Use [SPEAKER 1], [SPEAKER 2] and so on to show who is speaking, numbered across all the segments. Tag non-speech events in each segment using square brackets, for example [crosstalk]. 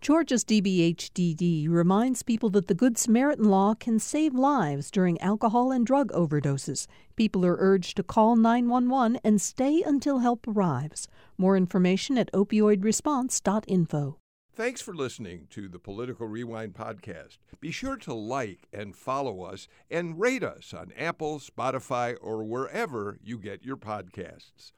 [SPEAKER 1] Georgia's DBHDD reminds people that the Good Samaritan law can save lives during alcohol and drug overdoses. People are urged to call 911 and stay until help arrives. More information at opioidresponse.info.
[SPEAKER 2] Thanks for listening to the Political Rewind podcast. Be sure to like and follow us and rate us on Apple, Spotify, or wherever you get your podcasts.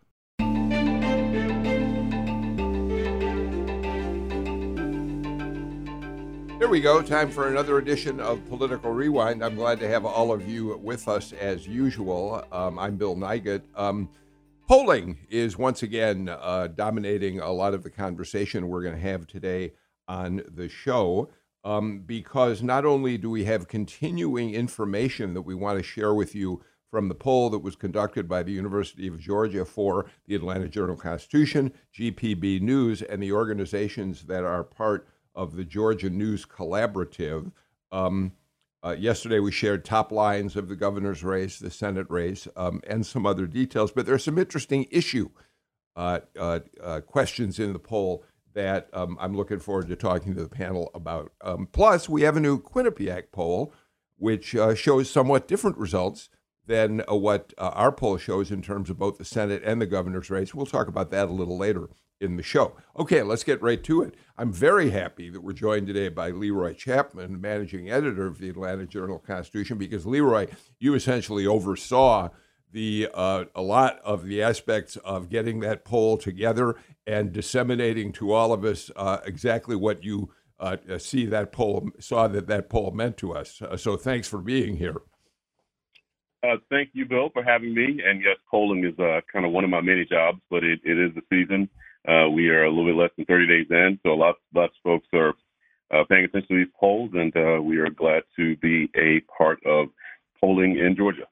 [SPEAKER 2] Here we go. Time for another edition of Political Rewind. I'm glad to have all of you with us as usual. Um, I'm Bill Nigut. Um, polling is once again uh, dominating a lot of the conversation we're going to have today on the show um, because not only do we have continuing information that we want to share with you from the poll that was conducted by the University of Georgia for the Atlanta Journal Constitution, GPB News, and the organizations that are part of the Georgia News Collaborative. Um, uh, yesterday, we shared top lines of the governor's race, the Senate race, um, and some other details. But there's some interesting issue uh, uh, uh questions in the poll that um, I'm looking forward to talking to the panel about. Um, plus, we have a new Quinnipiac poll, which uh, shows somewhat different results than uh, what our poll shows in terms of both the Senate and the governor's race. We'll talk about that a little later in the show. Okay, let's get right to it. I'm very happy that we're joined today by Leroy Chapman, managing editor of the Atlanta Journal Constitution, because Leroy, you essentially oversaw the uh, a lot of the aspects of getting that poll together and disseminating to all of us uh, exactly what you uh, see that poll saw that that poll meant to us. Uh, so thanks for being here.
[SPEAKER 3] Uh, thank you, Bill, for having me. And yes, polling is uh, kind of one of my many jobs, but it, it is the season. Uh, we are a little bit less than 30 days in, so lots, lots of folks are uh, paying attention to these polls, and uh, we are glad to be a part of polling in Georgia.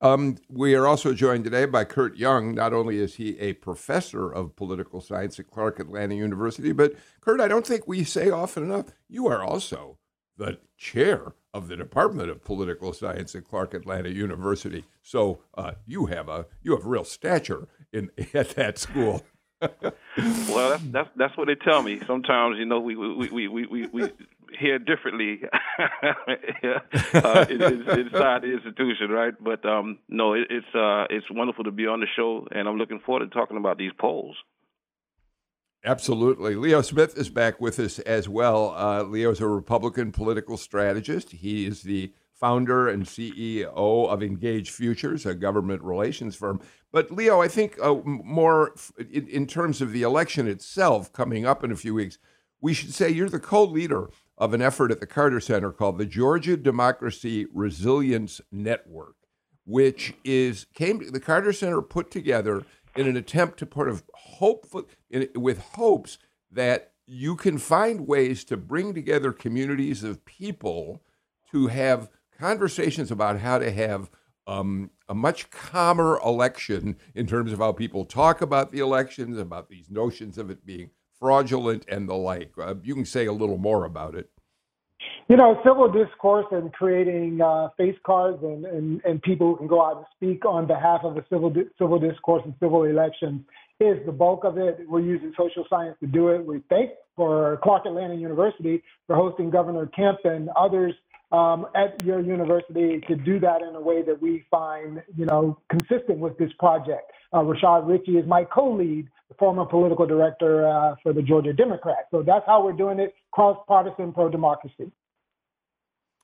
[SPEAKER 2] Um, we are also joined today by Kurt Young. Not only is he a professor of political science at Clark Atlanta University, but Kurt, I don't think we say often enough, you are also the chair of the Department of Political Science at Clark Atlanta University. So uh, you have a you have real stature in [laughs] at that school. [laughs]
[SPEAKER 4] well, that's, that's that's what they tell me. Sometimes, you know, we we we we we, we hear differently [laughs] uh, inside the institution, right? But um, no, it, it's uh, it's wonderful to be on the show, and I'm looking forward to talking about these polls.
[SPEAKER 2] Absolutely. Leo Smith is back with us as well. Uh, Leo is a Republican political strategist. He is the founder and CEO of Engaged Futures, a government relations firm. But Leo, I think uh, more in, in, terms of the election itself coming up in a few weeks, we should say you're the co-leader of an effort at the Carter Center called the Georgia Democracy Resilience Network, which is came the Carter Center put together in an attempt to sort of hopeful with hopes that you can find ways to bring together communities of people to have conversations about how to have um, a much calmer election in terms of how people talk about the elections, about these notions of it being fraudulent and the like. Uh, you can say a little more about it.
[SPEAKER 5] You know, civil discourse and creating uh, face cards and, and, and people who can go out and speak on behalf of the civil di- civil discourse and civil elections is the bulk of it. We're using social science to do it. We thank for Clark Atlanta University for hosting Governor Kemp and others um, at your university to do that in a way that we find, you know, consistent with this project. Uh, Rashad Richey is my co-lead, the former political director uh, for the Georgia Democrats. So that's how we're doing it, cross-partisan pro-democracy.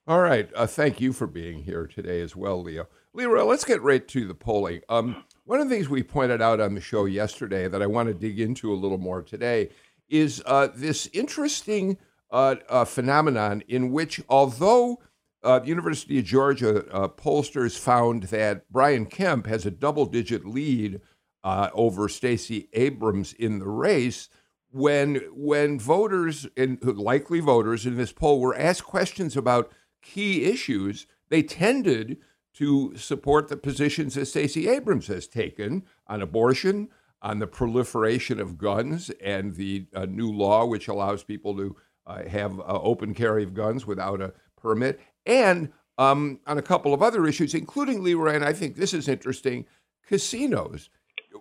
[SPEAKER 2] All right. Uh, thank you for being here today as well, Leo. Leroy, let's get right to the polling. Um, one of the things we pointed out on the show yesterday that I want to dig into a little more today is uh, this interesting uh, uh, phenomenon in which, although uh, the University of Georgia uh, pollsters found that Brian Kemp has a double digit lead over Stacey Abrams in the race, when, when voters, and likely voters in this poll, were asked questions about key issues, they tended to support the positions that Stacey Abrams has taken on abortion, on the proliferation of guns, and the uh, new law which allows people to uh, have uh, open carry of guns without a permit, and um, on a couple of other issues, including Leroy, and I think this is interesting casinos.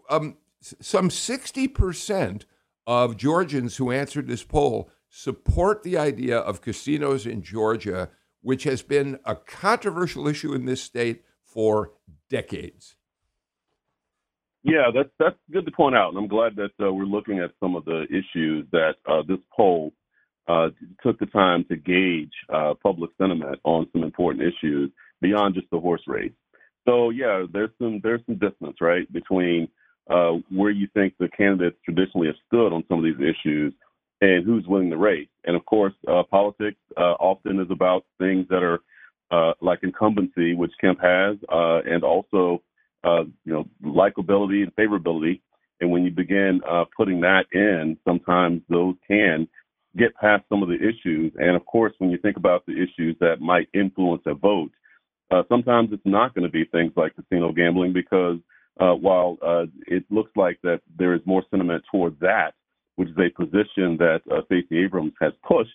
[SPEAKER 2] Um, some 60% of Georgians who answered this poll support the idea of casinos in Georgia, which has been a controversial issue in this state for decades.
[SPEAKER 3] Yeah, that's that's good to point out, and I'm glad that uh, we're looking at some of the issues that uh, this poll uh, took the time to gauge uh, public sentiment on some important issues beyond just the horse race. So yeah, there's some there's some distance right between uh, where you think the candidates traditionally have stood on some of these issues and who's winning the race. And of course, uh, politics often is about things that are like incumbency, which Kemp has, and also uh, you know, likability and favorability. And when you begin uh, putting that in, sometimes those can get past some of the issues. And of course, when you think about the issues that might influence a vote, uh, sometimes it's not going to be things like casino gambling because uh, while uh, it looks like that there is more sentiment toward that, which is a position that uh, Stacey Abrams has pushed,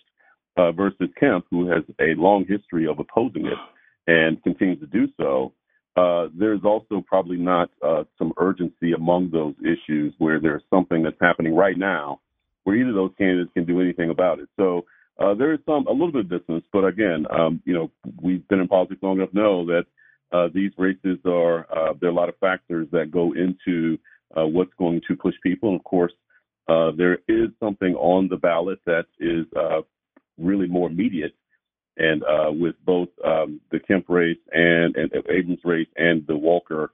[SPEAKER 3] uh, versus Kemp, who has a long history of opposing it and continues to do so, uh, there's also probably not uh, some urgency among those issues where there's something that's happening right now where either of those candidates can do anything about it. So uh, there is some a little bit of distance, but again, um, you know, we've been in politics long enough to know that uh, these races are uh, there are a lot of factors that go into what's going to push people. And of course, there is something on the ballot that is uh, really more immediate and uh, with both um, the Kemp race and, and Abrams race and the Walker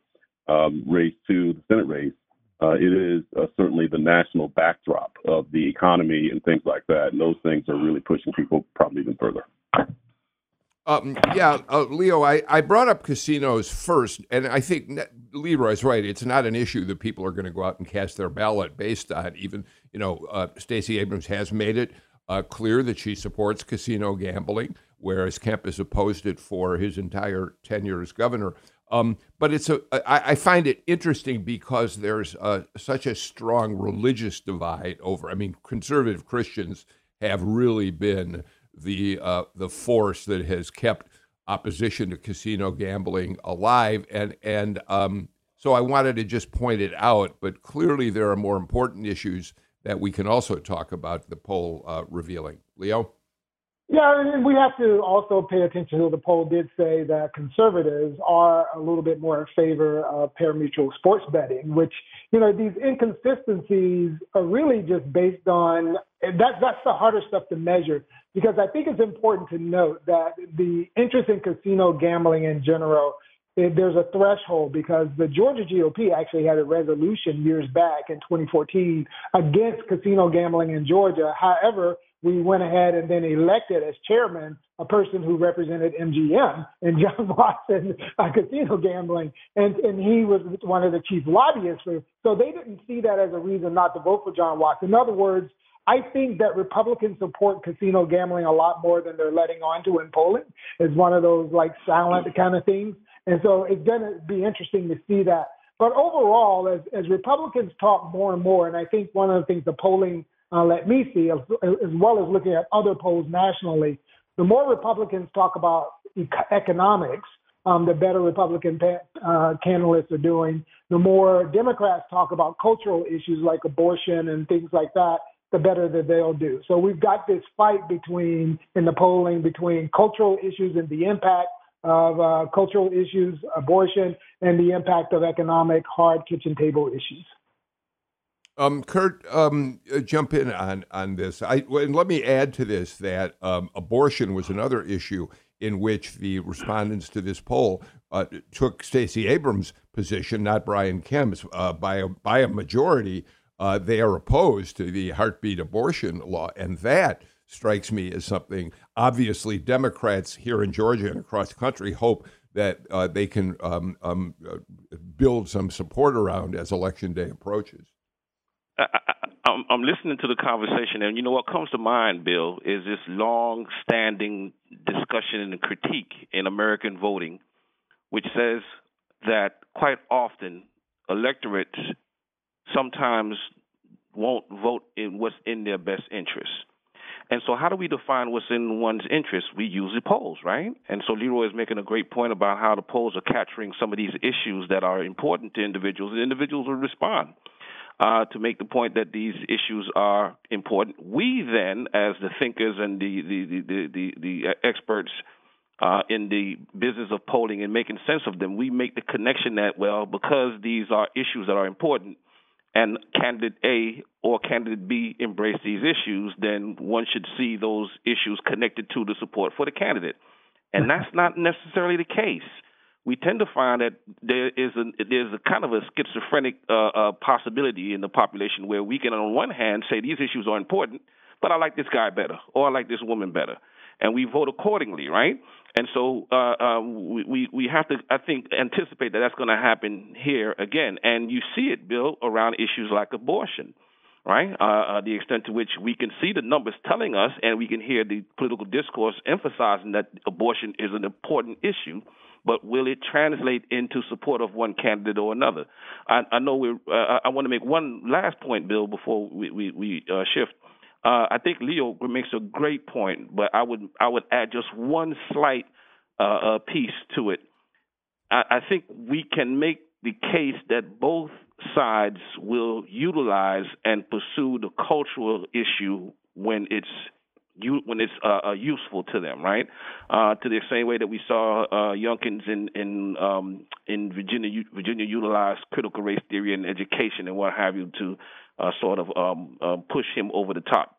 [SPEAKER 3] um, race to the Senate race, uh, it is uh, certainly the national backdrop of the economy and things like that. And those things are really pushing people probably even further.
[SPEAKER 2] Um, yeah, uh, Leo, I, I brought up casinos first, and I think Leroy's right. It's not an issue that people are going to go out and cast their ballot based on. Even, you know, uh, Stacey Abrams has made it uh, clear that she supports casino gambling whereas Kemp has opposed it for his entire tenure as governor. Um, but it's a I, I find it interesting because there's a, such a strong religious divide over. I mean, conservative Christians have really been the uh, the force that has kept opposition to casino gambling alive, and and um, so I wanted to just point it out. But clearly, there are more important issues that we can also talk about. The poll uh, revealing, Leo.
[SPEAKER 5] Yeah, and we have to also pay attention to the poll did say that conservatives are a little bit more in favor of pari-mutuel sports betting, which, you know, these inconsistencies are really just based on that that's the harder stuff to measure because I think it's important to note that the interest in casino gambling in general it, there's a threshold because the Georgia GOP actually had a resolution years back in 2014 against casino gambling in Georgia. However, we went ahead and then elected as chairman a person who represented MGM and John [laughs] Watson uh, casino gambling, and and he was one of the chief lobbyists for. So they didn't see that as a reason not to vote for John Watson. In other words, I think that Republicans support casino gambling a lot more than they're letting on to in polling. It's one of those like silent kind of things, and so it's going to be interesting to see that. But overall, as as Republicans talk more and more, and I think one of the things the polling uh, let me see, as, as well as looking at other polls nationally, the more Republicans talk about economics, um, the better Republican uh, candidates are doing. The more Democrats talk about cultural issues like abortion and things like that, the better that they'll do. So we've got this fight between, in the polling, between cultural issues and the impact of uh, cultural issues, abortion, and the impact of economic hard kitchen table issues.
[SPEAKER 2] Um, Kurt, um, uh, jump in on on this. I and let me add to this that um, abortion was another issue in which the respondents to this poll uh, took Stacey Abrams' position, not Brian Kemp's, uh, by a, by a majority. Uh, they are opposed to the heartbeat abortion law, and that strikes me as something. Obviously, Democrats here in Georgia and across the country hope that uh, they can um, um, uh, build some support around as election day approaches.
[SPEAKER 4] I, am I'm listening to the conversation, and you know what comes to mind, Bill, is this long-standing discussion and critique in American voting, which says that quite often electorates sometimes won't vote in what's in their best interest. And so, how do we define what's in one's interest? We use the polls, right? And so, Leroy is making a great point about how the polls are capturing some of these issues that are important to individuals, and individuals will respond. uh, to make the point that these issues are important. We then, as the thinkers and the the the the, the, experts uh, in the business of polling and making sense of them, we make the connection that well, because these are issues that are important, and candidate A or candidate B embrace these issues, then one should see those issues connected to the support for the candidate. And that's not necessarily the case. We tend to find that there is a there's a kind of a schizophrenic uh, uh, possibility in the population where we can, on one hand, say these issues are important, but I like this guy better, or I like this woman better, and we vote accordingly, right? And so uh, uh, we we have to, I think, anticipate that that's going to happen here again. And you see it, Bill, around issues like abortion, right? Uh, uh, the extent to which we can see the numbers telling us, and we can hear the political discourse emphasizing that abortion is an important issue. But will it translate into support of one candidate or another? I, I know we. Uh, I want to make one last point, Bill, before we we, we uh, shift. Uh, I think Leo makes a great point, but I would I would add just one slight uh, uh, piece to it. I, I think we can make the case that both sides will utilize and pursue the cultural issue when it's when it's uh, uh, useful to them, right? Uh, to the same way that we saw uh, Youngkins in in um, in Virginia, Virginia utilized critical race theory in education and what have you to uh, sort of um, uh, push him over the top.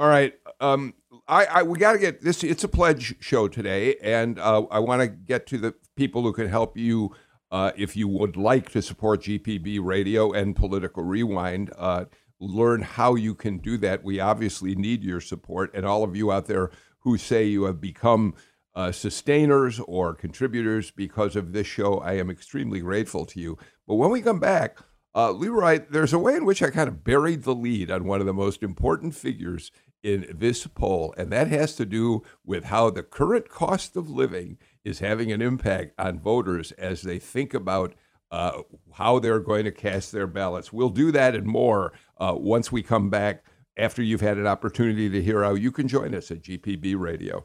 [SPEAKER 2] All right. Um, I, I we got to get this. It's a pledge show today, and uh, I want to get to the people who can help you uh, if you would like to support GPB Radio and Political Rewind. Uh, learn how you can do that. We obviously need your support, and all of you out there who say you have become uh, sustainers or contributors because of this show, I am extremely grateful to you. But when we come back. Uh, Leroy, there's a way in which I kind of buried the lead on one of the most important figures in this poll, and that has to do with how the current cost of living is having an impact on voters as they think about uh, how they're going to cast their ballots. We'll do that and more uh, once we come back after you've had an opportunity to hear how you can join us at GPB Radio.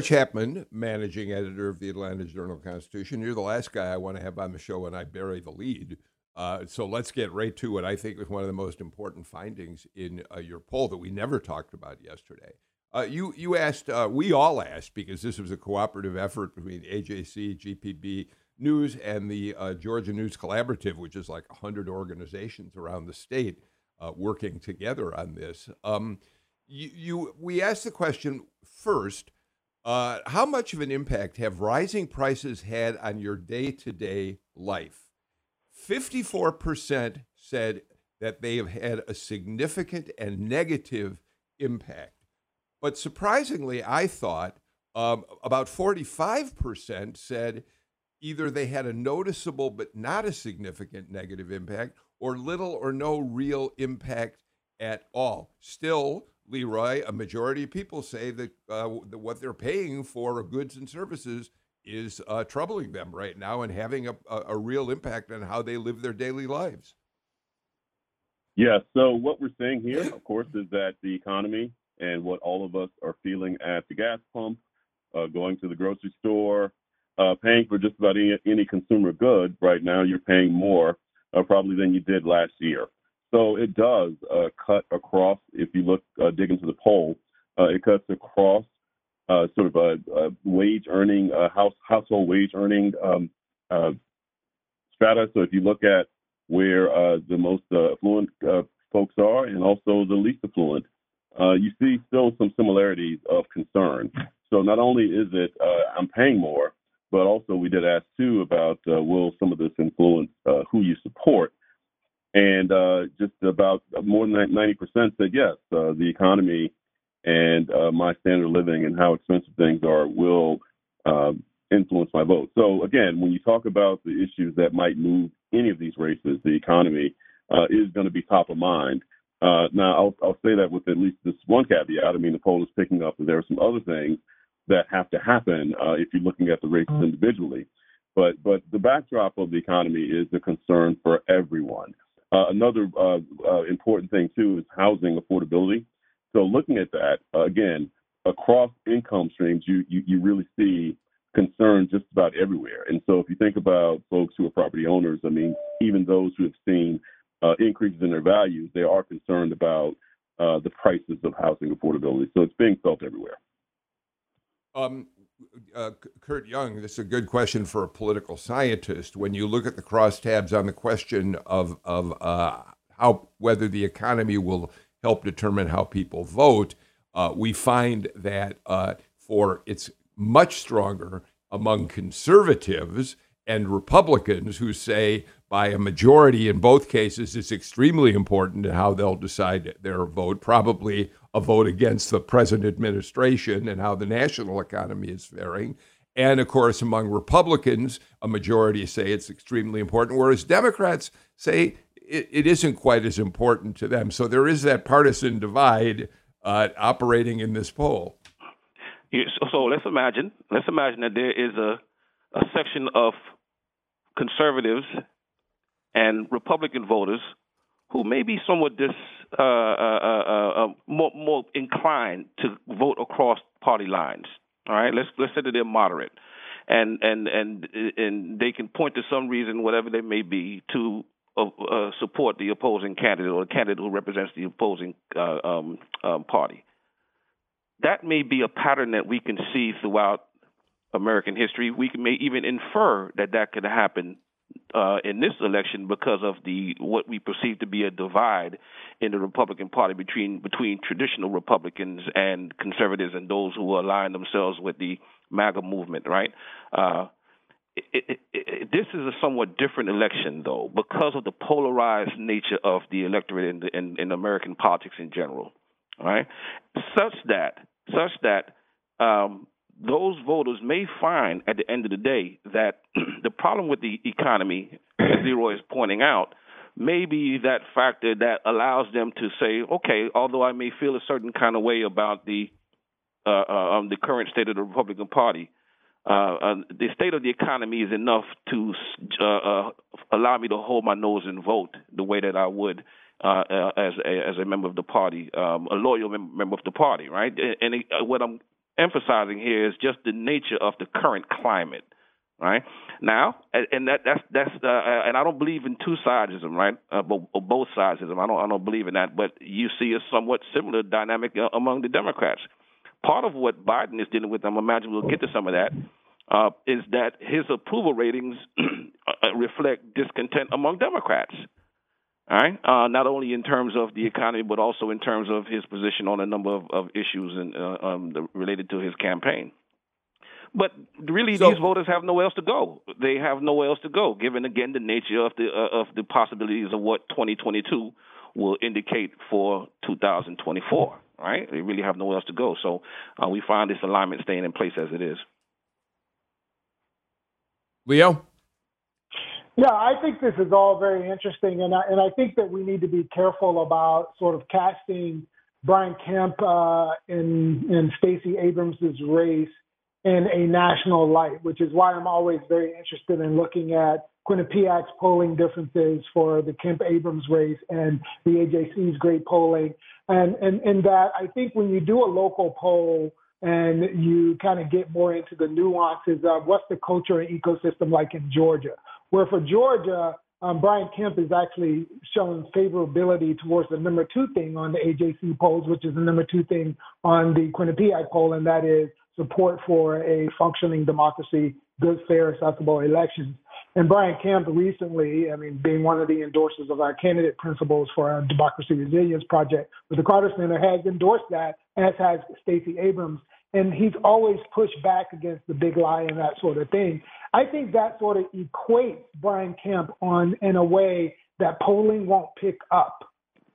[SPEAKER 2] Chapman, managing editor of the Atlanta Journal Constitution. You're the last guy I want to have on the show when I bury the lead. Uh, so let's get right to what I think was one of the most important findings in uh, your poll that we never talked about yesterday. Uh, you you asked, uh, we all asked, because this was a cooperative effort between AJC, GPB News, and the uh, Georgia News Collaborative, which is like 100 organizations around the state uh, working together on this. Um, you, you, we asked the question first uh, how much of an impact have rising prices had on your day to day life? 54% said that they have had a significant and negative impact. But surprisingly, I thought um, about 45% said either they had a noticeable but not a significant negative impact, or little or no real impact at all. Still, Leroy, a majority of people say that, uh, what they're paying for goods and services is uh, troubling them right now and having a, a, real impact on how they live their daily lives.
[SPEAKER 3] Yeah, so what we're seeing here, of course, is that the economy and what all of us are feeling at the gas pump, uh, going to the grocery store, uh, paying for just about any, any, consumer good right now, you're paying more uh, probably than you did last year. So it does uh, cut across. If you look, uh, dig into the poll, uh, it cuts across uh, sort of a, a wage earning, uh, house household wage earning um, uh, strata. So if you look at where the most affluent folks are, and also the least affluent, you see still some similarities of concern. So not only is it I'm paying more, but also we did ask too about will some of this influence who you support and uh, just about more than 90% said yes. Uh, the economy and uh, my standard of living and how expensive things are will uh, influence my vote. So again, when you talk about the issues that might move any of these races, the economy uh, is going to be top of mind. Uh, now, I'll, I'll, say that with at least this one caveat. I mean, the poll is picking up that there are some other things that have to happen uh, if you're looking at the races individually. But but the backdrop of the economy is a concern for everyone. Uh, another uh, uh, important thing too is housing affordability. So looking at that again across income streams, you, you you really see concern just about everywhere. And so if you think about folks who are property owners, I mean, even those who have seen uh, increases in their values, they are concerned about uh, the prices of housing affordability. So it's being felt everywhere.
[SPEAKER 2] Um, uh, Kurt Young, this is a good question for a political scientist. When you look at the crosstabs on the question of of uh, how whether the economy will help determine how people vote, uh, we find that uh, for it's much stronger among conservatives and Republicans who say by a majority in both cases it's extremely important how they'll decide their vote, probably a vote against the present administration and how the national economy is faring. And of course, among Republicans, a majority say it's extremely important, whereas Democrats say it, it isn't quite as important to them. So there is that partisan divide uh, operating in this poll.
[SPEAKER 4] So let's imagine, let's imagine that there is a, a section of conservatives and Republican voters who may be somewhat dis, uh, uh, uh, uh, more, more inclined to vote across party lines. All right, let's let's say that they're moderate, and and and and they can point to some reason, whatever they may be, to uh, uh, support the opposing candidate or the candidate who represents the opposing uh, um, um, party. That may be a pattern that we can see throughout American history. We may even infer that that could happen uh, in this election because of the what we perceive to be a divide in the Republican Party between between traditional Republicans and conservatives and those who align themselves with the MAGA movement. Right. Uh, it, it, it, this is a somewhat different election, though, because of the polarized nature of the electorate in, the, in, in American politics in general. Right, such that such that um, those voters may find at the end of the day that [clears throat] the problem with the economy, [clears throat] as Leroy is pointing out, may be that factor that allows them to say, okay, although I may feel a certain kind of way about the uh, uh, um, the current state of the Republican Party, uh, uh the state of the economy is enough to uh, uh, allow me to hold my nose and vote the way that I would as a, as a member of the party, um, a loyal member of the party, right? And, and what I'm emphasizing here is just the nature of the current climate, right? Now, and that that's that's uh, uh, and I don't believe in two sidesism, right? Uh, both sidesism. I don't I don't believe in that. But you see a somewhat similar dynamic uh, among the Democrats. Part of what Biden is dealing with, I'm imagining we'll get to some of that, uh, is that his approval ratings [clears throat] uh, reflect discontent among Democrats. All right, uh, not only in terms of the economy, but also in terms of his position on a number of, of issues and uh, um, the, related to his campaign. But really, so, these voters have nowhere else to go. They have nowhere else to go, given again the nature of the uh, of the possibilities of what 2022 will indicate for 2024. Right? They really have nowhere else to go. So uh, we find this alignment staying in place as it is.
[SPEAKER 2] Leo.
[SPEAKER 5] Yeah, I think this is all very interesting, and I, and I think that we need to be careful about sort of casting Brian Kemp uh, in in Stacey Abrams' race in a national light, which is why I'm always very interested in looking at Quinnipiac's polling differences for the Kemp Abrams race and the AJC's great polling, and and and that I think when you do a local poll and you kind of get more into the nuances of what's the culture and ecosystem like in Georgia. Where for Georgia, um, Brian Kemp is actually showing favorability towards the number two thing on the AJC polls, which is the number two thing on the Quinnipiac poll, and that is support for a functioning democracy, good, fair, accessible elections. And Brian Kemp recently, I mean, being one of the endorsers of our candidate principles for our Democracy Resilience Project with the Carter Center, has endorsed that, as has Stacey Abrams. And he's always pushed back against the big lie and that sort of thing. I think that sort of equates Brian Kemp on in a way that polling won't pick up.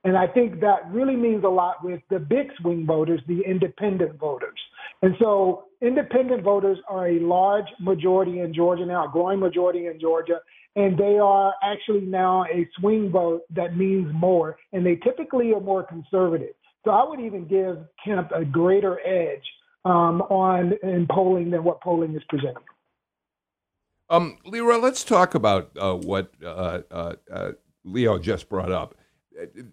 [SPEAKER 5] And I think that really means a lot with the big swing voters, the independent voters. And so independent voters are a large majority in Georgia now, a growing majority in Georgia, and they are actually now a swing vote that means more, and they typically are more conservative. So I would even give Kemp a greater edge um, on in polling than what polling is presenting.
[SPEAKER 2] Um, let's talk about uh, what uh, uh, uh Leo just brought up.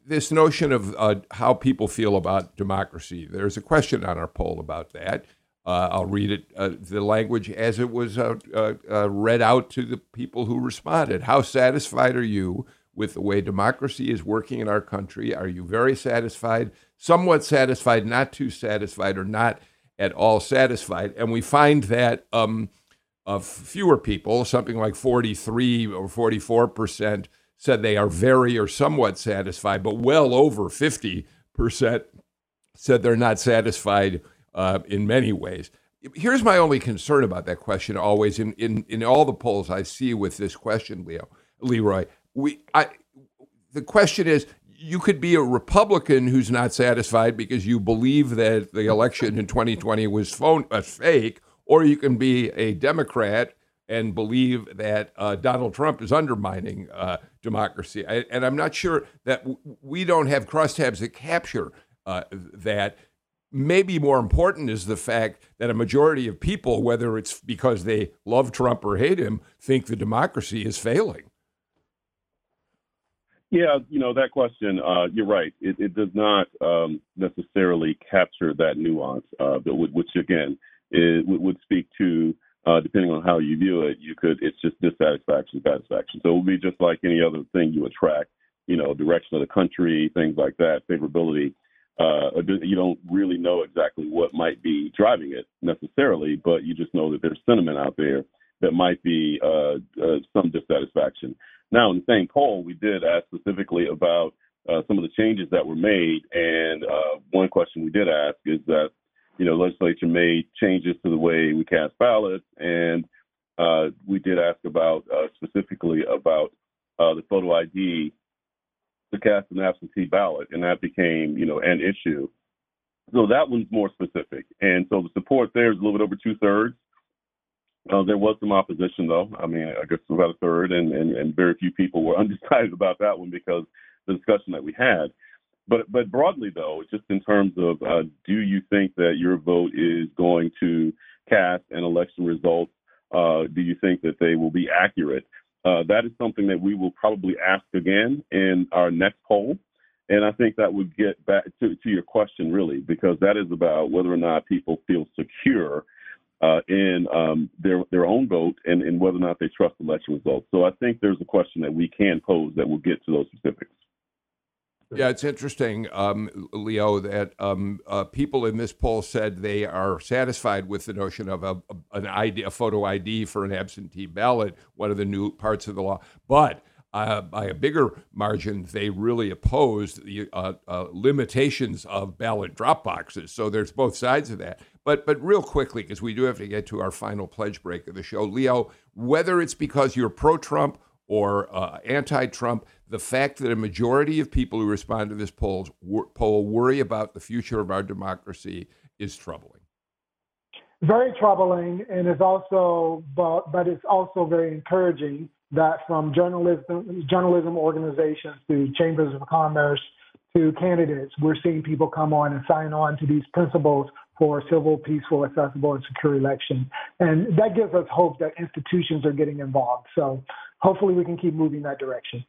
[SPEAKER 2] This notion of uh, how people feel about democracy. There's a question on our poll about that. Uh, I'll read it, the language as it was read out to the people who responded. How satisfied are you with the way democracy is working in our country? Are you very satisfied, somewhat satisfied, not too satisfied, or not at all satisfied? And we find that um, of fewer people, something like 43 or 44 percent, said they are very or somewhat satisfied, but well over 50 percent said they're not satisfied uh, in many ways. Here's my only concern about that question. Always in, in, in all the polls I see with this question, Leo Leroy, we I the question is you could be a Republican who's not satisfied because you believe that the election in 2020 was phone, uh, fake, or you can be a Democrat and believe that uh, Donald Trump is undermining uh, democracy. I, and I'm not sure that w- we don't have crosstabs that capture uh, that. Maybe more important is the fact that a majority of people, whether it's because they love Trump or hate him, think the democracy is failing.
[SPEAKER 3] Yeah, you know that question. Uh, you're right. It, it does not um, necessarily capture that nuance, uh, which again it would speak to, uh, depending on how you view it, you could, it's just dissatisfaction, satisfaction. So it would be just like any other thing you attract, you know, direction of the country, things like that, favorability. Uh, you don't really know exactly what might be driving it necessarily, but you just know that there's sentiment out there that might be uh, uh, some dissatisfaction. Now, in the same poll, we did ask specifically about uh, some of the changes that were made, and uh, one question we did ask is that you know, legislature made changes to the way we cast ballots, and uh, we did ask about uh, specifically about uh, the photo ID to cast an absentee ballot, and that became, you know, an issue. So that one's more specific, and so the support there is a little bit over two thirds. Uh, there was some opposition, though. I mean, I guess about a third, and, and, and very few people were [laughs] undecided about that one because the discussion that we had. But but broadly though, just in terms of uh, do you think that your vote is going to cast an election result? Uh, do you think that they will be accurate? Uh, that is something that we will probably ask again in our next poll. And I think that would get back to, to your question, really, because that is about whether or not people feel secure uh, in um, their their own vote and, and whether or not they trust election results. So I think there's a question that we can pose that will get to those specifics.
[SPEAKER 2] Yeah, it's interesting, um, Leo, that um, uh, people in this poll said they are satisfied with the notion of a, an ID, a photo ID for an absentee ballot, one of the new parts of the law. But uh, by a bigger margin, they really opposed the uh, uh limitations of ballot drop boxes. So there's both sides of that. But but real quickly, because we do have to get to our final pledge break of the show, Leo, whether it's because you're pro-Trump or uh, anti-Trump, the fact that a majority of people who respond to this poll, poll worry about the future of our democracy is troubling.
[SPEAKER 5] Very troubling, and is also, but, but it's also very encouraging that from journalism, journalism organizations to chambers of commerce to candidates, we're seeing people come on and sign on to these principles for civil, peaceful, accessible, and secure elections. And that gives us hope that institutions are getting involved. So hopefully we can keep moving that direction.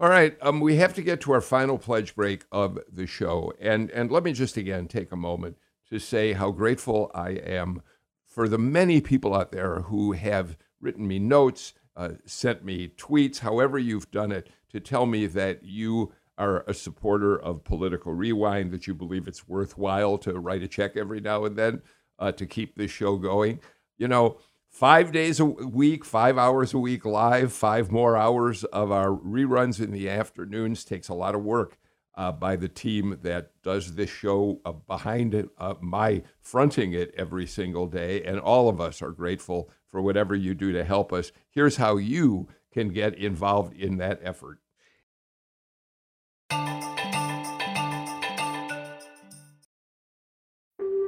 [SPEAKER 2] All right, um, we have to get to our final pledge break of the show, and and let me just again take a moment to say how grateful I am for the many people out there who have written me notes, uh, sent me tweets, however you've done it, to tell me that you are a supporter of Political Rewind, that you believe it's worthwhile to write a check every now and then uh, to keep this show going. You know, five days a week, five hours a week live, five more hours of our reruns in the afternoons takes a lot of work uh, by the team that does this show uh, behind it, uh, my fronting it every single day. And all of us are grateful for whatever you do to help us. Here's how you can get involved in that effort.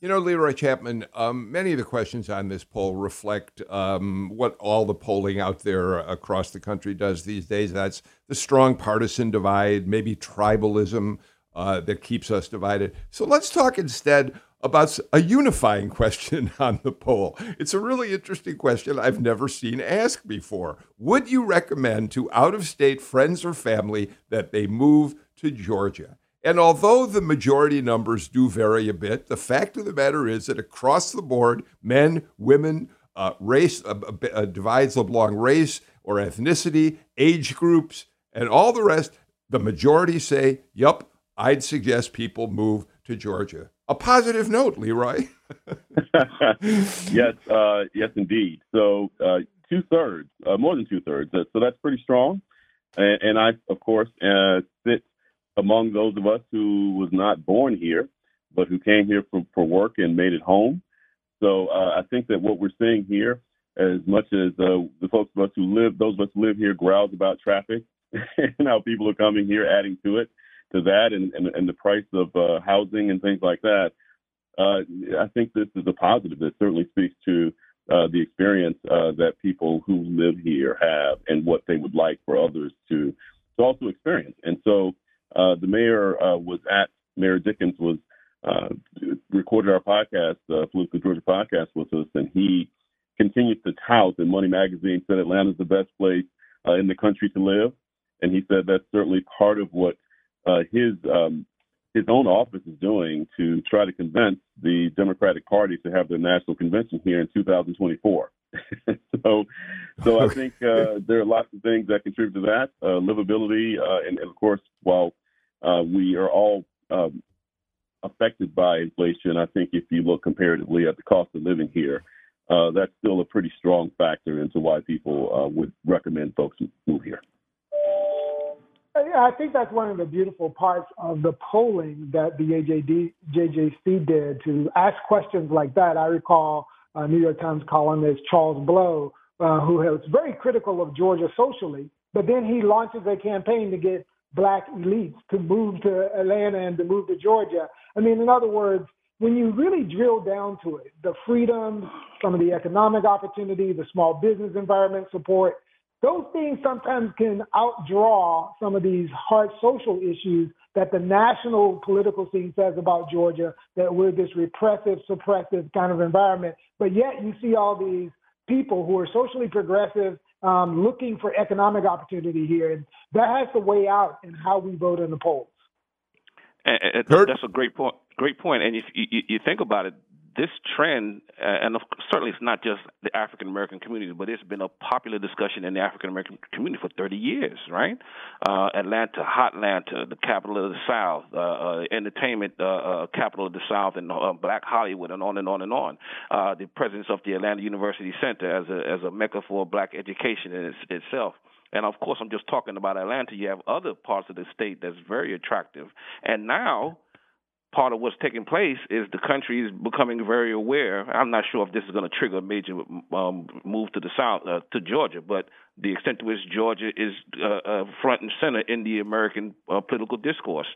[SPEAKER 2] You know, Leroy Chapman, um, many of the questions on this poll reflect um, what all the polling out there across the country does these days. That's the strong partisan divide, maybe tribalism uh, that keeps us divided. So let's talk instead about a unifying [laughs] question on the poll. It's a really interesting question I've never seen asked before. Would you recommend to out of state friends or family that they move to Georgia? And although the majority numbers do vary a bit, the fact of the matter is that across the board, men, women, uh, race uh, uh, divides along race or ethnicity, age groups, and all the rest, the majority say, "Yup, I'd suggest people move to Georgia." A positive note, Leroy. [laughs]
[SPEAKER 3] yes, uh, yes, indeed. So uh, two thirds, uh, more than two thirds. so that's pretty strong. And, and I, of course, sit among those of us who was not born here, but who came here for, for work and made it home. So uh, I think that what we're seeing here, as much as uh, the folks of us who live, those of us who live here, growls about traffic [laughs] and how people are coming here, adding to it, to that, and, and, and the price of uh, housing and things like that. Uh, I think this is a positive that certainly speaks to uh, the experience uh, that people who live here have and what they would like for others to, to also experience. And so uh, the mayor uh, was at Mayor Dickens was uh, recorded our podcast, the Political Georgia podcast, with us, and he continues to tout. And Money Magazine said Atlanta's the best place uh, in the country to live, and he said that's certainly part of what uh, his um, his own office is doing to try to convince the Democratic Party to have their national convention here in 2024. [laughs] so, so I [laughs] think uh, there are lots of things that contribute to that uh, livability, uh, and, and, of course, while uh, we are all um, affected by inflation. I think if you look comparatively at the cost of living here, uh, that's still a pretty strong factor into why people uh, would recommend folks move here.
[SPEAKER 5] Yeah, I think that's one of the beautiful parts of the polling that the AJD, JJC did to ask questions like that. I recall uh, New York Times columnist Charles Blow, uh, who was very critical of Georgia socially, but then he launches a campaign to get black elites to move to Atlanta and to move to Georgia. I mean, in other words, when you really drill down to it, the freedoms, some of the economic opportunity, the small business environment support, those things sometimes can outdraw some of these hard social issues that the national political scene says about Georgia, that we're this repressive, suppressive kind of environment. But yet you see all these people who are socially progressive um, looking for economic opportunity here, and that has to weigh out in how we vote in the polls.
[SPEAKER 4] And, and that's a great point. Great point. And if you, you think about it, this trend, uh, and certainly it's not just the African American community, but it's been a popular discussion in the African American community for 30 years, right? Uh, Atlanta, Hot Atlanta, the capital of the South, uh, uh, entertainment uh, uh, capital of the South, and Black Hollywood, and on and on and on. The presence of the Atlanta University Center as a as a mecca for Black education in its, itself. And of course, I'm just talking about Atlanta. You have other parts of the state that's very attractive, and now part of what's taking place is the country is becoming very aware. I'm not sure if this is going to trigger a major um, move to the south, uh, to Georgia, but the extent to which Georgia is uh, uh, front and center in the American uh, political discourse.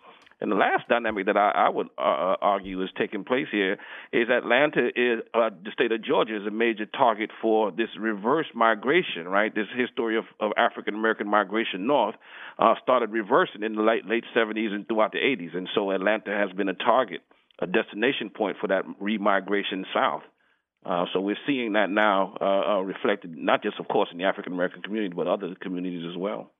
[SPEAKER 4] And the last dynamic that I, I would uh, uh, argue is taking place here is Atlanta is uh, the state of Georgia is a major target for this reverse migration. Right, this history of, of African American migration north uh, started reversing in the late late 70s and throughout the 80s, and so Atlanta has been a target, a destination point for that remigration south. Uh, so we're seeing that now uh, uh, reflected, not just, of course, in the African American community, but other communities as well.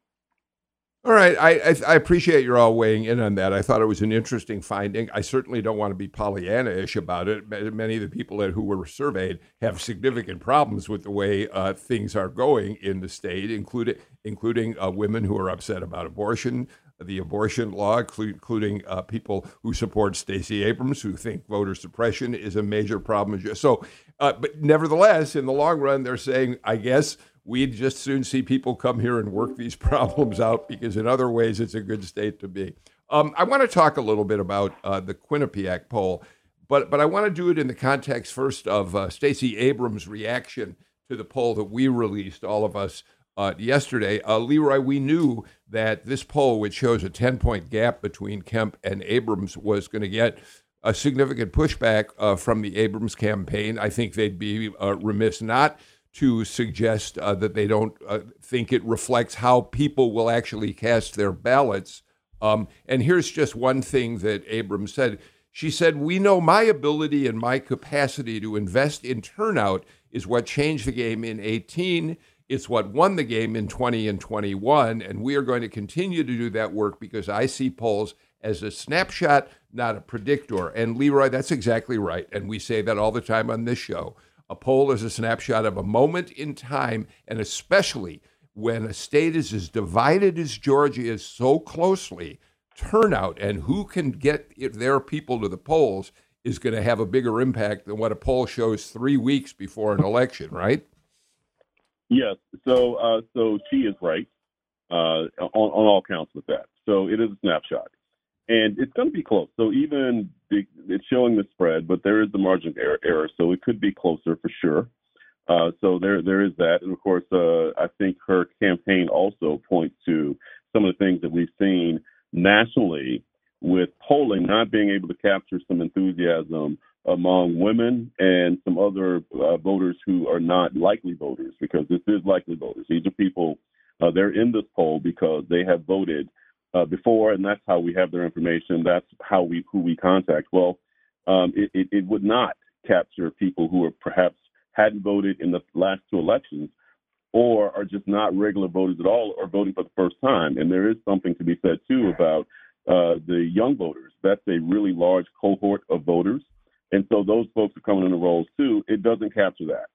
[SPEAKER 2] All right, I, I, I appreciate you're all weighing in on that. I thought it was an interesting finding. I certainly don't want to be Pollyanna-ish about it. Many of the people that, who were surveyed have significant problems with the way uh, things are going in the state, including including uh, women who are upset about abortion, the abortion law, including uh, people who support Stacey Abrams, who think voter suppression is a major problem. So, uh, but nevertheless, in the long run, they're saying, I guess we'd just soon see people come here and work these [laughs] problems out because in other ways it's a good state to be. Um, I want to talk a little bit about uh, the Quinnipiac poll, but but I want to do it in the context first of uh, Stacey Abrams' reaction to the poll that we released, all of us uh, yesterday. Uh, Leroy, we knew that this poll, which shows a 10 point gap between Kemp and Abrams, was going to get a significant pushback uh, from the Abrams campaign. I think they'd be uh, remiss not to suggest uh, that they don't uh, think it reflects how people will actually cast their ballots. Um, and here's just one thing that Abrams said. She said, We know my ability and my capacity to invest in turnout is what changed the game in 18. It's what won the game in 20 and 21. And we are going to continue to do that work because I see polls as a snapshot, not a predictor. And Leroy, that's exactly right. And we say that all the time on this show. A poll is a snapshot of a moment in time, and especially when a state is as divided as Georgia is so closely, turnout and who can get their people to the polls is going to have a bigger impact than what a poll shows three weeks before an election, right?
[SPEAKER 3] Yes. So, uh, so she is right uh, on, on all counts with that. So it is a snapshot and it's going to be close. So even the, it's showing the spread, but there is the margin of error, error so it could be closer for sure. Uh, so there there is that, and of course, uh, I think her campaign also points to some of the things that we've seen nationally with polling not being able to capture some enthusiasm among women and some other uh, voters who are not likely voters, because this is likely voters. These are people uh, they're in this poll because they have voted uh, before, and that's how we have their information. That's how we who we contact. Well, um, it, it, it, would not capture people who are perhaps hadn't voted in the last two elections, or are just not regular voters at all, or voting for the first time. And there is something to be said too about uh, the young voters. That's a really large cohort of voters, and so those folks are coming in the rolls too. It doesn't capture that.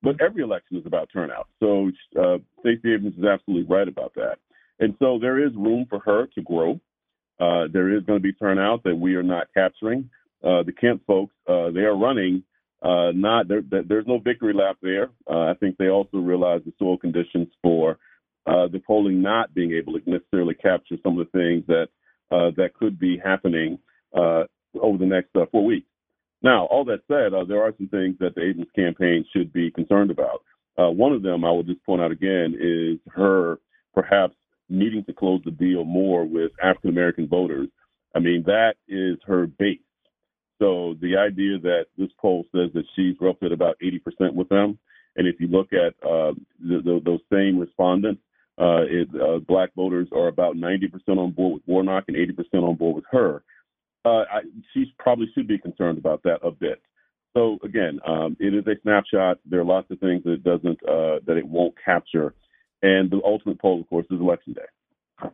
[SPEAKER 3] But every election is about turnout. So uh, Stacey Abrams is absolutely right about that. And so there is room for her to grow. Uh, there is going to be turnout that we are not capturing. Uh, the Kemp folks, uh, they are running. Uh, not there, there's no victory lap there. Uh, I think they also realize the soil conditions for uh, the polling not being able to necessarily capture some of the things that that could be happening over the next four weeks. Now, all that said, there are some things that the Abrams campaign should be concerned about. one of them, I will just point out again, is her perhaps needing to close the deal more with African American voters. I mean, that is her base. So the idea that this poll says that she's roughly at about 80% with them, and if you look at uh, the, the, those same respondents, uh, it, uh, black voters are about 90% on board with Warnock and 80% on board with her. Uh, I, she probably should be concerned about that a bit. So again, um, it is a snapshot. There are lots of things that it doesn't uh, that it won't capture and the ultimate poll, of course, is election day.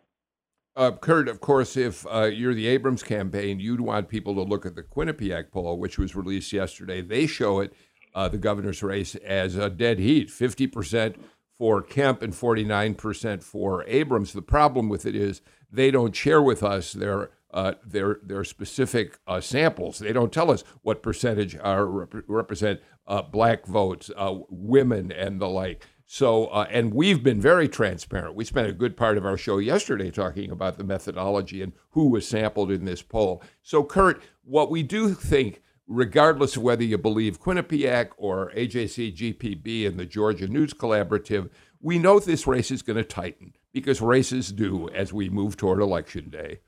[SPEAKER 2] Uh, Kurt, of course, if uh, you're the Abrams campaign, you'd want people to look at the Quinnipiac poll, which was released yesterday. They show it, uh, the governor's race, as a dead heat 50% for Kemp and 49% for Abrams. The problem with it is they don't share with us their uh, their their specific uh, samples. They don't tell us what percentage are rep- represent uh, black votes, uh, women, and the like. So, uh, and we've been very transparent. We spent a good part of our show yesterday talking about the methodology and who was sampled in this poll. So, Kurt, what we do think, regardless of whether you believe Quinnipiac or AJC GPB and the Georgia News Collaborative, we know this race is going to tighten because races do as we move toward election day.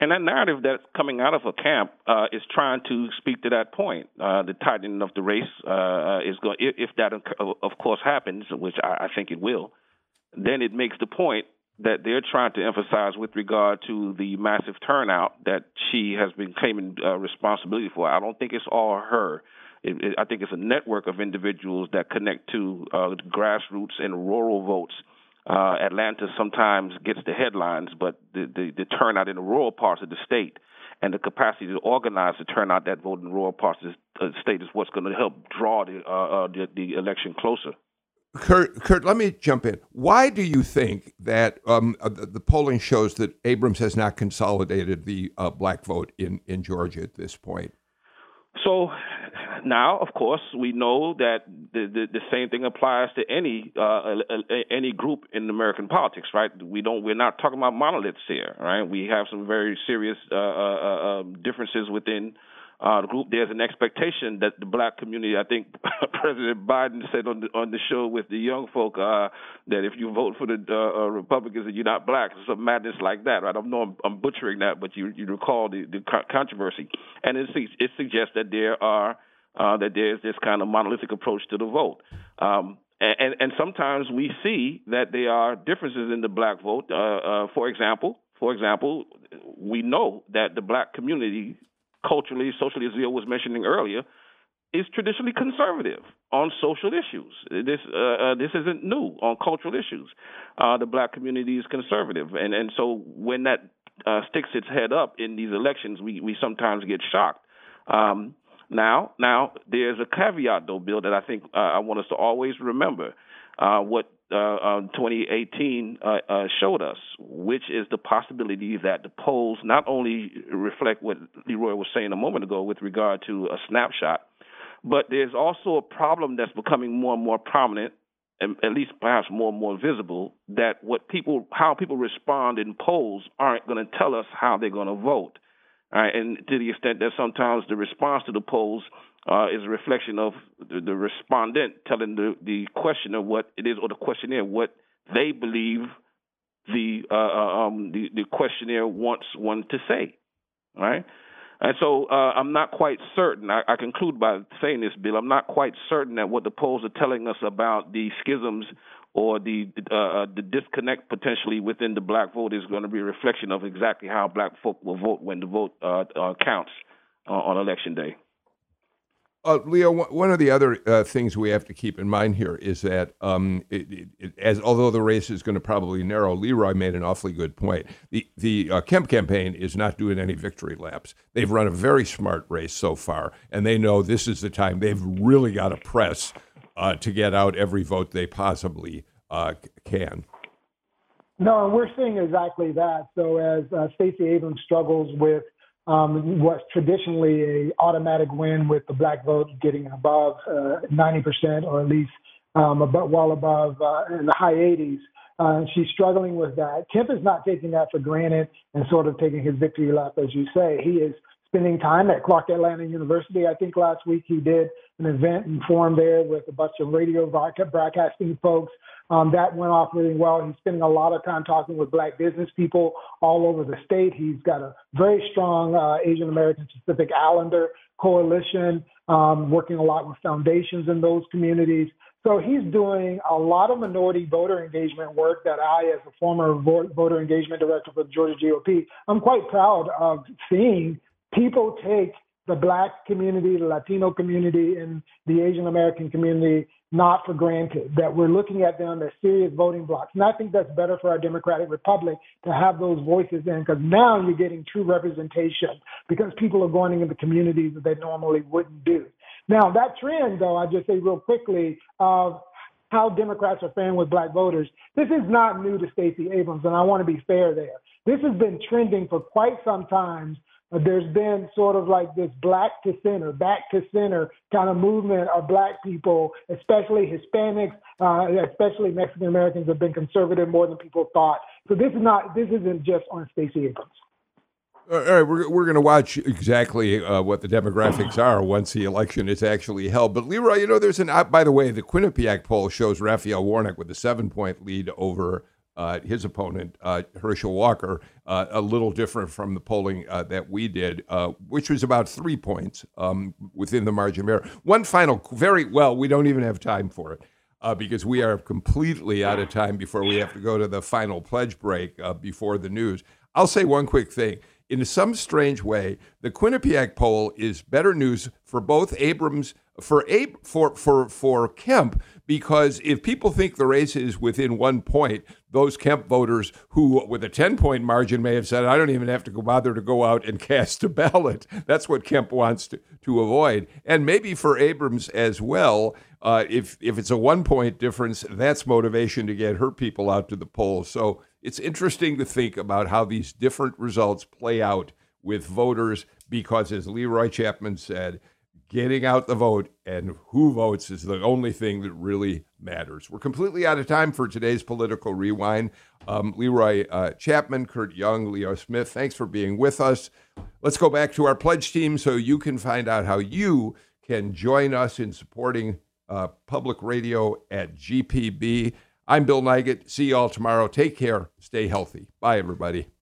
[SPEAKER 4] And that narrative that's coming out of a camp uh, is trying to speak to that point. Uh, the tightening of the race uh, is going. If that, of course, happens, which I, I think it will, then it makes the point that they're trying to emphasize with regard to the massive turnout that she has been claiming uh, responsibility for. I don't think it's all her. It, it, I think it's a network of individuals that connect to uh, grassroots and rural votes Uh, Atlanta sometimes gets the headlines, but the, the, the turnout in the rural parts of the state and the capacity to organize to turn out that vote in rural parts of the state is what's going to help draw the, uh, uh, the, the election closer.
[SPEAKER 2] Kurt, Kurt, let me jump in. Why do you think that um, uh, the, the, polling shows that Abrams has not consolidated the uh, black vote in, in Georgia at this point?
[SPEAKER 4] So now, of course, we know that the, the, the same thing applies to any uh, any group in American politics, right? We don't. We're not talking about monoliths here, right? We have some very serious uh, uh, uh um, differences within uh, group. There's an expectation that the black community. I think [laughs] President Biden said on the on the show with the young folk uh, that if you vote for the uh, uh Republicans and you're not black, it's some madness like that. Right? I don't know I'm, I'm butchering that, but you you recall the, the controversy, and it it suggests that there are uh, that there's this kind of monolithic approach to the vote. Um, and, and sometimes we see that there are differences in the black vote. Uh, uh, for example, for example, we know that the black community culturally, socially, as Leo was mentioning earlier, is traditionally conservative on social issues. This uh, uh, this isn't new on cultural issues. Uh, the black community is conservative, and and so when that uh, sticks its head up in these elections, we we sometimes get shocked. Um, now, now there's a caveat though, Bill, that I think uh, I want us to always remember. Uh, what uh, 2018 uh, uh, showed us, which is the possibility that the polls not only reflect what Leroy was saying a moment ago with regard to a snapshot, but there's also a problem that's becoming more and more prominent, and at least perhaps more and more visible, that what people, how people respond in polls aren't going to tell us how they're going to vote. And to the extent that sometimes the response to the polls uh, is a reflection of the, the respondent telling the, the questioner what it is, or the questionnaire what they believe the uh, uh, um, the, the questionnaire wants one to say, right? And so uh, I'm not quite certain. I, I, conclude by saying this, Bill. I'm not quite certain that what the polls are telling us about the schisms or the uh, uh, the disconnect potentially within the black vote is going to be a reflection of exactly how black folk will vote when the vote uh, uh counts uh, on election day.
[SPEAKER 2] Uh, Leo, one of the other uh, things we have to keep in mind here is that, um, it, it, it, as although the race is going to probably narrow, Leroy made an awfully good point. The the uh, Kemp campaign is not doing any victory laps. They've run a very smart race so far, and they know this is the time they've really got to press uh, to get out every vote they possibly uh, can.
[SPEAKER 5] No, and we're seeing exactly that. So as uh, Stacey Abrams struggles with um, what's traditionally a automatic win with the black vote getting above uh, 90% or at least um, about, well above uh, in the high 80s. Uh, she's struggling with that. Kemp is not taking that for granted and sort of taking his victory lap, as you say. He is spending time at Clark Atlanta University. I think last week he did an event and forum there with a bunch of radio broadcasting folks um, that went off really well. He's spending a lot of time talking with black business people all over the state. He's got a very strong uh, Asian American Pacific Islander coalition, um, working a lot with foundations in those communities. So he's doing a lot of minority voter engagement work that I, as a former voter engagement director for the Georgia GOP, I'm quite proud of seeing people take the black community, the Latino community, and the Asian American community not for granted, that we're looking at them as serious voting blocks. And I think that's better for our democratic republic to have those voices in because now you're getting true representation because people are going into communities that they normally wouldn't do. Now, that trend, though, I just say real quickly, of how Democrats are faring with black voters, this is not new to Stacey Abrams, and I want to be fair there. This has been trending for quite some time there's been sort of like this black to center, back to center kind of movement of black people, especially Hispanics, uh, especially Mexican Americans, have been conservative more than people thought. So this is not, this isn't just on Stacey Abrams.
[SPEAKER 2] All right, we're, we're going to watch exactly uh, what the demographics are once the election is actually held. But Leroy, you know, there's an. Uh, by the way, the Quinnipiac poll shows Raphael Warnock with a seven point lead over uh, his opponent, uh, Herschel Walker, uh, a little different from the polling uh, that we did, uh, which was about three points um, within the margin of error. One final, very well, we don't even have time for it. Uh, because we are completely out of time before we have to go to the final pledge break before the news. I'll say one quick thing. In some strange way, the Quinnipiac poll is better news for both Abrams for Abe, for for for Kemp because if people think the race is within one point, those Kemp voters who, with a 10 point margin, may have said, I don't even have to go bother to go out and [laughs] cast a ballot. That's what Kemp wants to, to avoid. And maybe for Abrams as well, uh, if, if it's a one point difference, that's motivation to get her people out to the polls. So it's interesting to think about how these different results play out with voters because, as Leroy Chapman said, getting out the vote and who votes is the only thing that really matters. We're completely out of time for today's political rewind. Um, Leroy uh, Chapman, Kurt Young, Leo Smith, thanks for being with us. Let's go back to our pledge team so you can find out how you can join us in supporting uh, public radio at GPB. I'm Bill Nigut. See you all tomorrow. Take care. Stay healthy. Bye, everybody.